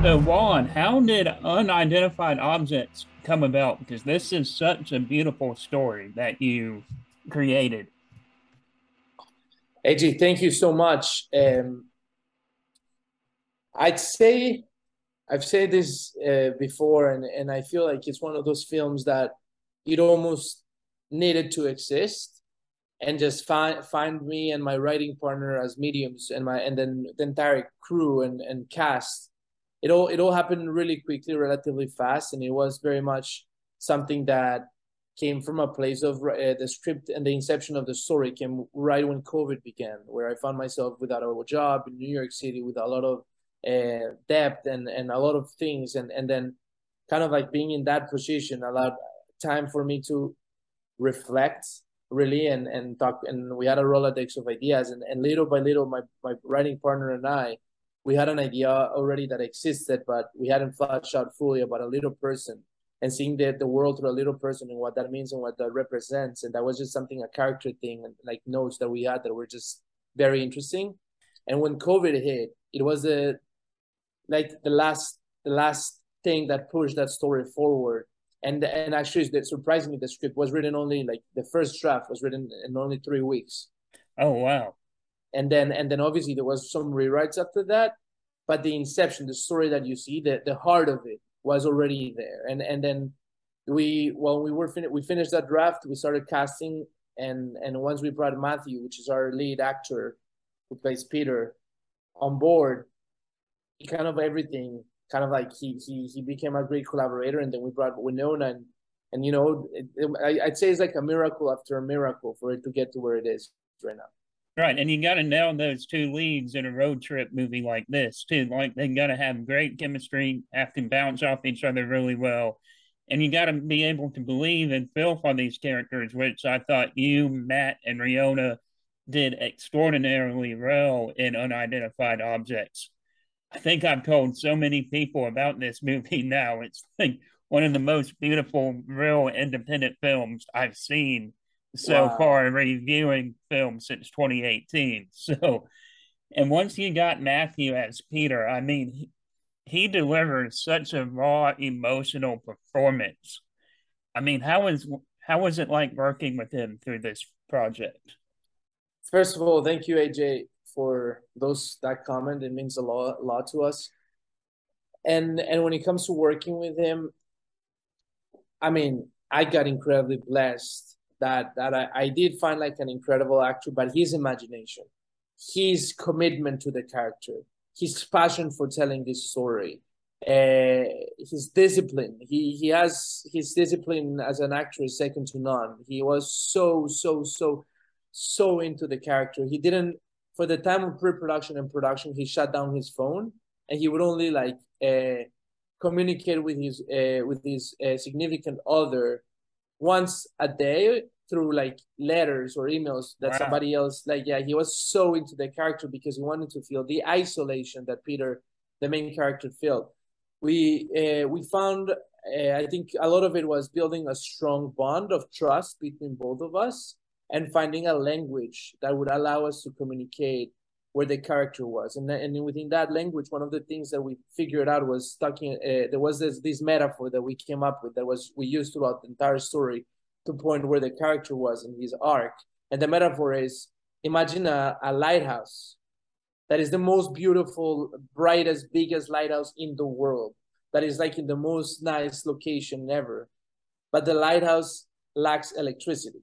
So, Juan, how did unidentified objects come about? Because this is such a beautiful story that you created. AJ, thank you so much. Um, I'd say I've said this uh, before, and, and I feel like it's one of those films that it almost needed to exist and just find find me and my writing partner as mediums and my and then the entire crew and, and cast it all it all happened really quickly relatively fast and it was very much something that came from a place of uh, the script and the inception of the story came right when covid began where i found myself without a job in new york city with a lot of uh, depth and and a lot of things and and then kind of like being in that position allowed time for me to reflect really and and talk and we had a rolodex of ideas and, and little by little my my writing partner and i we had an idea already that existed but we hadn't fleshed out fully about a little person and seeing the, the world through a little person and what that means and what that represents. And that was just something a character thing and like notes that we had that were just very interesting. And when covid hit it was a like the last the last thing that pushed that story forward. And and actually surprisingly the script was written only like the first draft was written in only three weeks. Oh wow and then and then obviously there was some rewrites after that but the inception the story that you see the the heart of it was already there and and then we when we were finished we finished that draft we started casting and and once we brought matthew which is our lead actor who plays peter on board he kind of everything kind of like he he he became a great collaborator, and then we brought Winona, and and you know, it, it, I, I'd say it's like a miracle after a miracle for it to get to where it is right now. Right, and you got to nail those two leads in a road trip movie like this too. Like they got to have great chemistry, have to bounce off each other really well, and you got to be able to believe and feel for these characters, which I thought you, Matt, and Riona did extraordinarily well in Unidentified Objects. I think I've told so many people about this movie now. It's like one of the most beautiful, real independent films I've seen so wow. far reviewing films since 2018. So, and once you got Matthew as Peter, I mean, he, he delivered such a raw emotional performance. I mean, how was how was it like working with him through this project? First of all, thank you, AJ for those that comment. It means a lot, a lot to us. And and when it comes to working with him, I mean, I got incredibly blessed that that I, I did find like an incredible actor, but his imagination, his commitment to the character, his passion for telling this story, uh, his discipline. He he has his discipline as an actor is second to none. He was so so so so into the character. He didn't for the time of pre-production and production, he shut down his phone and he would only like uh, communicate with his uh, with his significant other once a day through like letters or emails that wow. somebody else like yeah he was so into the character because he wanted to feel the isolation that peter the main character felt we uh, we found uh, i think a lot of it was building a strong bond of trust between both of us and finding a language that would allow us to communicate where the character was. And, and within that language one of the things that we figured out was talking uh, there was this this metaphor that we came up with that was we used throughout the entire story to point where the character was in his arc. And the metaphor is imagine a, a lighthouse that is the most beautiful brightest biggest lighthouse in the world that is like in the most nice location ever. But the lighthouse lacks electricity.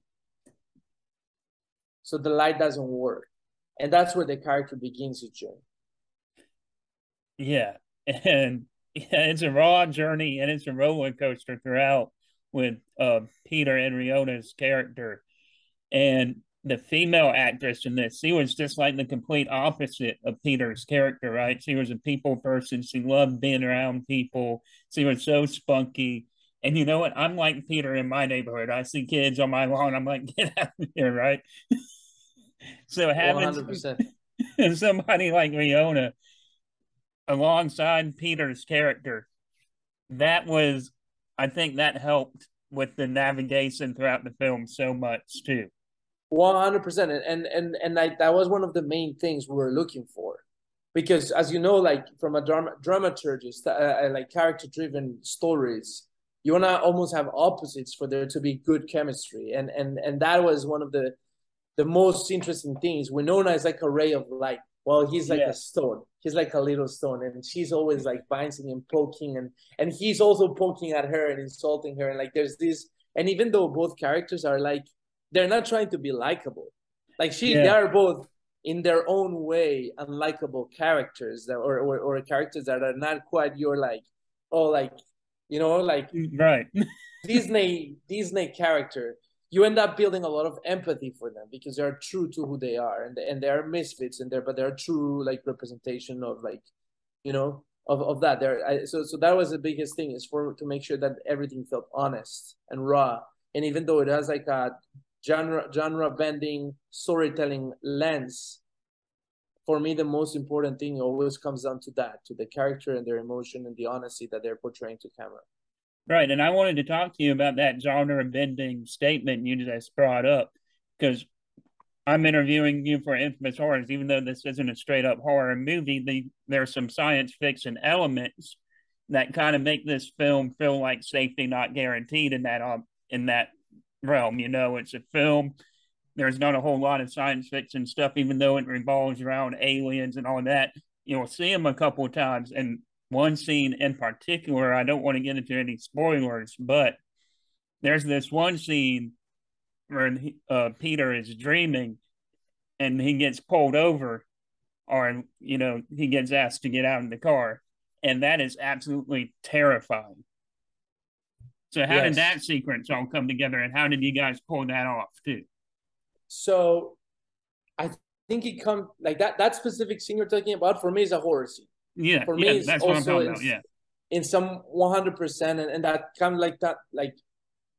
So the light doesn't work and that's where the character begins his journey yeah and yeah, it's a raw journey and it's a roller coaster throughout with uh, peter and riona's character and the female actress in this, she was just like the complete opposite of Peter's character, right? She was a people person. She loved being around people. She was so spunky. And you know what? I'm like Peter in my neighborhood. I see kids on my lawn. I'm like, get out of here, right? so having 100%. somebody like Riona alongside Peter's character, that was, I think that helped with the navigation throughout the film so much too. One hundred percent, and and and like that was one of the main things we were looking for, because as you know like from a drama dramaturgist uh, uh like character driven stories you want to almost have opposites for there to be good chemistry and and and that was one of the the most interesting things winona is like a ray of light. Well he's like yeah. a stone. He's like a little stone and she's always like bouncing and poking and and he's also poking at her and insulting her and like there's this and even though both characters are like they're not trying to be likable. Like she yeah. they are both in their own way unlikable characters that or, or or characters that are not quite your like oh like you know like right. Disney disney character you end up building a lot of empathy for them because they're true to who they are and and they're misfits in there but they're true like representation of like you know of, of that. There so so that was the biggest thing is for to make sure that everything felt honest and raw. And even though it has like a genre genre bending storytelling lens for me the most important thing always comes down to that to the character and their emotion and the honesty that they're portraying to camera right and i wanted to talk to you about that genre bending statement you just brought up because i'm interviewing you for infamous horrors even though this isn't a straight up horror movie the, there's some science fiction elements that kind of make this film feel like safety not guaranteed in that um, in that realm. You know, it's a film. There's not a whole lot of science fiction stuff, even though it revolves around aliens and all that. You'll see them a couple of times. And one scene in particular, I don't want to get into any spoilers, but there's this one scene where uh, Peter is dreaming and he gets pulled over or, you know, he gets asked to get out in the car. And that is absolutely terrifying. So how yes. did that sequence all come together, and how did you guys pull that off too? So, I think it come like that. That specific scene you're talking about for me is a horror scene. Yeah, for me, yeah, that's what I'm talking about. Yeah, in some 100 percent, and that kind of like that, like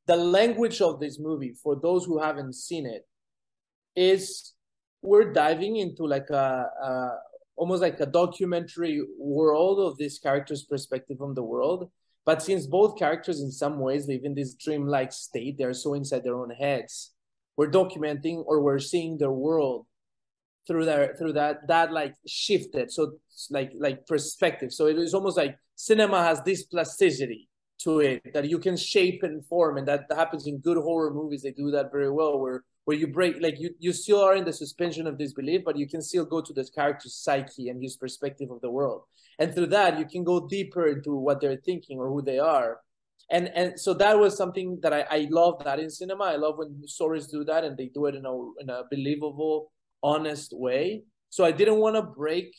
the language of this movie for those who haven't seen it is we're diving into like a, a almost like a documentary world of this character's perspective on the world but since both characters in some ways live in this dreamlike state, they're so inside their own heads. We're documenting or we're seeing their world through their through that that like shifted so like like perspective. So it is almost like cinema has this plasticity to it that you can shape and form, and that happens in good horror movies. They do that very well, where where you break like you you still are in the suspension of disbelief but you can still go to this character's psyche and his perspective of the world and through that you can go deeper into what they're thinking or who they are and and so that was something that I, I love that in cinema i love when stories do that and they do it in a in a believable honest way so i didn't want to break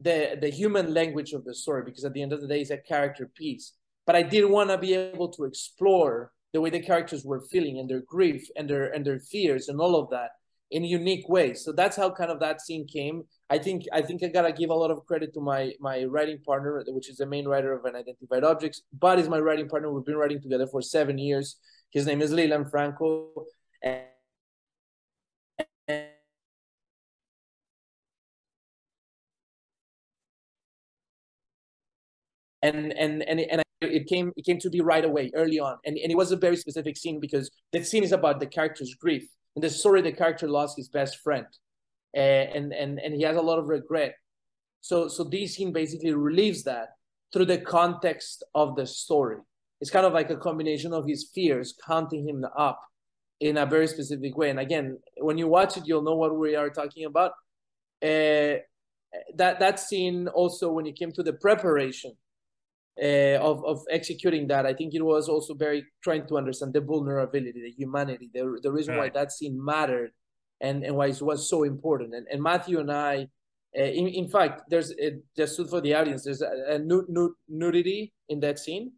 the the human language of the story because at the end of the day it's a character piece but i didn't want to be able to explore the way the characters were feeling and their grief and their and their fears and all of that in unique ways. So that's how kind of that scene came. I think I think I gotta give a lot of credit to my my writing partner, which is the main writer of Unidentified Objects. But is my writing partner. We've been writing together for seven years. His name is Leland Frankel. And, and and and and and it came it came to be right away early on. And, and it was a very specific scene because that scene is about the character's grief. And the story the character lost his best friend uh, and and and he has a lot of regret. So so this scene basically relieves that through the context of the story. It's kind of like a combination of his fears counting him up in a very specific way. And again when you watch it you'll know what we are talking about. Uh, that that scene also when it came to the preparation uh, of of executing that. I think it was also very trying to understand the vulnerability, the humanity, the the reason right. why that scene mattered, and and why it was so important. And and Matthew and I, uh, in in fact, there's uh, just for the audience, there's a, a nudity in that scene,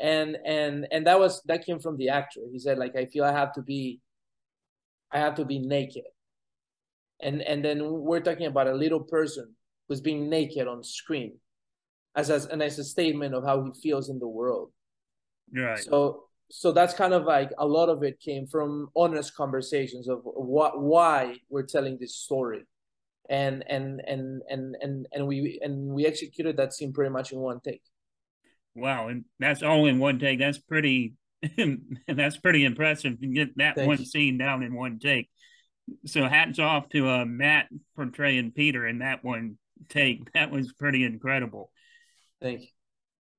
and and and that was that came from the actor. He said like I feel I have to be, I have to be naked, and and then we're talking about a little person who's being naked on screen as a, and as a statement of how he feels in the world. Right. So so that's kind of like a lot of it came from honest conversations of what why we're telling this story and and and and and and we and we executed that scene pretty much in one take wow and that's all in one take that's pretty that's pretty impressive to get that Thank one you. scene down in one take so hats off to uh, matt portraying peter in that one take. That was pretty incredible. Thank you.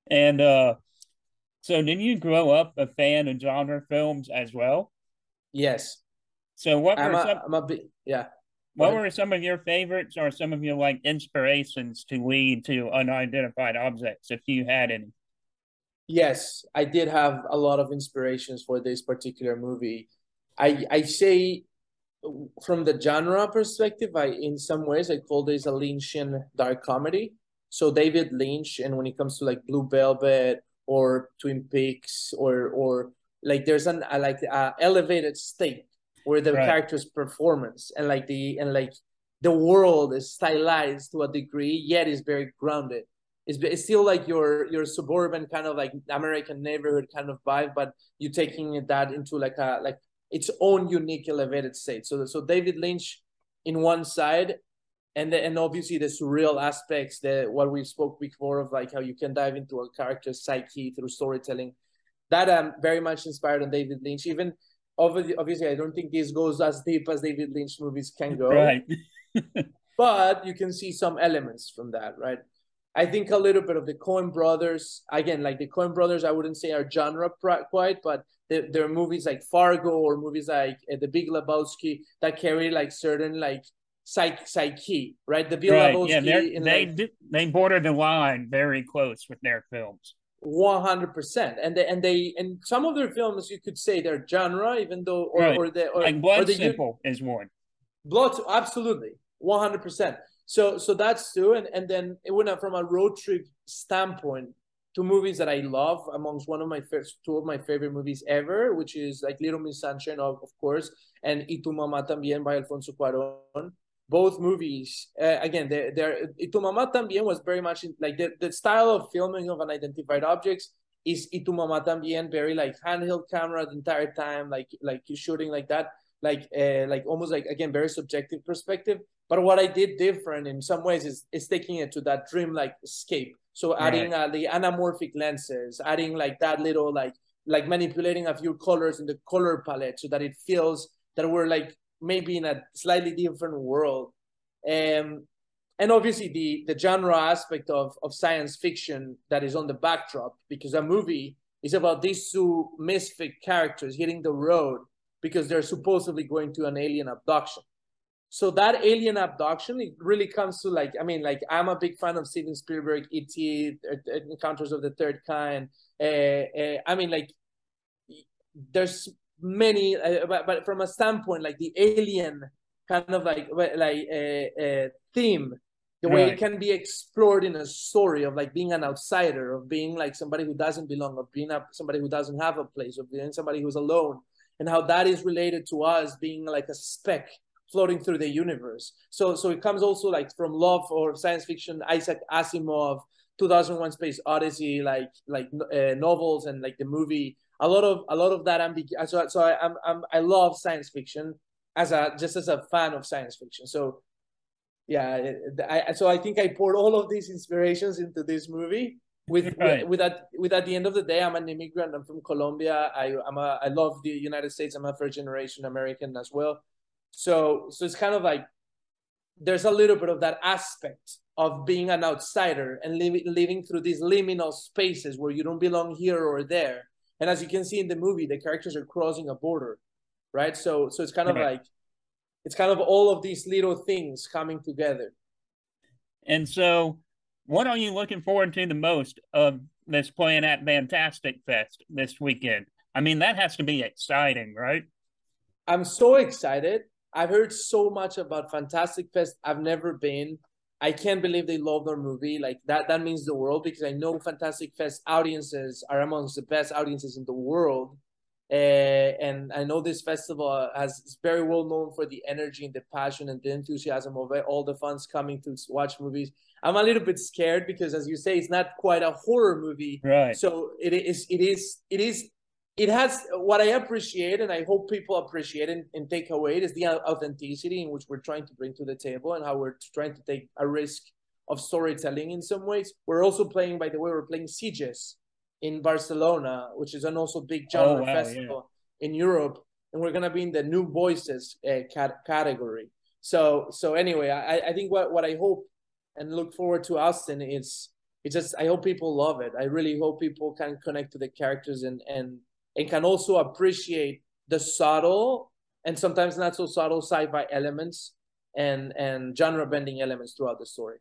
And uh, so, did you grow up a fan of genre films as well? Yes. So, what I'm were a, some? I'm a bit, yeah. What were some of your favorites or some of your like inspirations to lead to unidentified objects, if you had any? Yes, I did have a lot of inspirations for this particular movie. I I say from the genre perspective, I in some ways I call this a Lynchian dark comedy. So David Lynch, and when it comes to like Blue Velvet or Twin Peaks or or like there's an like a elevated state where the Right. character's performance and like the and like the world is stylized to a degree, yet is very grounded. It's, it's still like your your suburban kind of like American neighborhood kind of vibe, but you're taking that into like a like its own unique elevated state. So so David Lynch in one side, and the, and obviously the surreal aspects, that what we spoke before of like how you can dive into a character's psyche through storytelling. That I'm very much inspired on David Lynch. Even obviously, obviously I don't think this goes as deep as David Lynch movies can go Right. but you can see some elements from that, right? I think a little bit of the Coen brothers, again, like the Coen brothers, I wouldn't say are genre quite, but there, there are movies like Fargo or movies like uh, The Big Lebowski that carry like certain like psych psyche, right? The Big right. Lebowski Yeah, they like do, they border the line very close with their films. one hundred percent, and they and they and some of their films you could say they're genre, even though or Right. or the or, Like or Blood the Simple is one. Blood, absolutely, one hundred percent. So, so that's two, and and then it went from a road trip standpoint to movies that I love. Amongst one of my first two of my favorite movies ever, which is like Little Miss Sunshine, of, of course, and Y tu mamá también by Alfonso Cuarón. Both movies, uh, again, they're, they're Y tu mamá también was very much in, like the, the style of filming of unidentified objects is Y tu mamá también very like handheld camera the entire time, like like you shooting like that like uh, like almost like again very subjective perspective. But what i did different in some ways is is taking it to that dream like escape. So adding uh, the anamorphic lenses adding like that little like like manipulating a few colors in the color palette so that it feels that we're like maybe in a slightly different world um and obviously the the genre aspect of of science fiction that is on the backdrop because a movie is about these two misfit characters hitting the road because they're supposedly going to an alien abduction. So that alien abduction, it really comes to like, I mean, like I'm a big fan of Steven Spielberg, E.T., Encounters of the Third Kind. Uh, uh, I mean, like there's many, uh, but, but from a standpoint, like the alien kind of like like uh, uh, theme, the way Right. it can be explored in a story of like being an outsider, of being like somebody who doesn't belong, of being a, somebody who doesn't have a place, of being somebody who's alone and how that is related to us being like a speck floating through the universe. So so it comes also like from love or science fiction, Isaac Asimov, 2001 Space Odyssey, like like uh, novels and like the movie. A lot of a lot of that ambiguity. Uh, so so I I'm, I'm I love science fiction as a just as a fan of science fiction. So yeah, I, so I think I poured all of these inspirations into this movie with Right. with, with that with at the end of the day i'm an immigrant i'm from colombia i i'm a i love the united states i'm a first generation american as well so so it's kind of like there's a little bit of that aspect of being an outsider and living living through these liminal spaces where you don't belong here or there and as you can see in the movie the characters are crossing a border right so so it's kind of Right. like it's kind of all of these little things coming together And so, what are you looking forward to the most of this playing at Fantastic Fest this weekend? I mean, that has to be exciting, right? I'm so excited. I've heard so much about Fantastic Fest. I've never been. I can't believe they love their movie. Like that that means the world because I know Fantastic Fest audiences are amongst the best audiences in the world. Uh, and I know this festival has is very well known for the energy and the passion and the enthusiasm of it, all the fans coming to watch movies. I'm a little bit scared because, as you say, it's not quite a horror movie. Right. So it is, it is, it is, it has what I appreciate, and I hope people appreciate and, and take away it is the authenticity in which we're trying to bring to the table and how we're trying to take a risk of storytelling in some ways. We're also playing, by the way, we're playing Sitges in Barcelona, which is an also big genre Oh, wow, festival in Europe, and we're gonna be in the new voices uh, cat- category. So, so anyway, I, I think what, what I hope and look forward to Austin. It's it's just I hope people love it. I really hope people can connect to the characters and and and can also appreciate the subtle and sometimes not so subtle sci-fi elements and and genre bending elements throughout the story.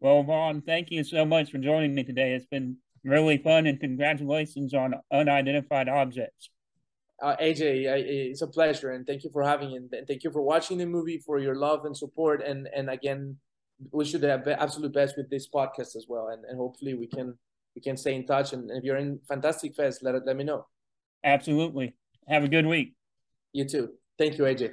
Well, Juan, thank you so much for joining me today. It's been really fun, and congratulations on unidentified objects. Uh, AJ, I, it's a pleasure, and thank you for having it. And thank you for watching the movie, for your love and support, and and again, wish you the absolute best with this podcast as well, and, and hopefully we can we can stay in touch. And if you're in Fantastic Fest, let let me know. Absolutely. Have a good week. You too. Thank you, AJ.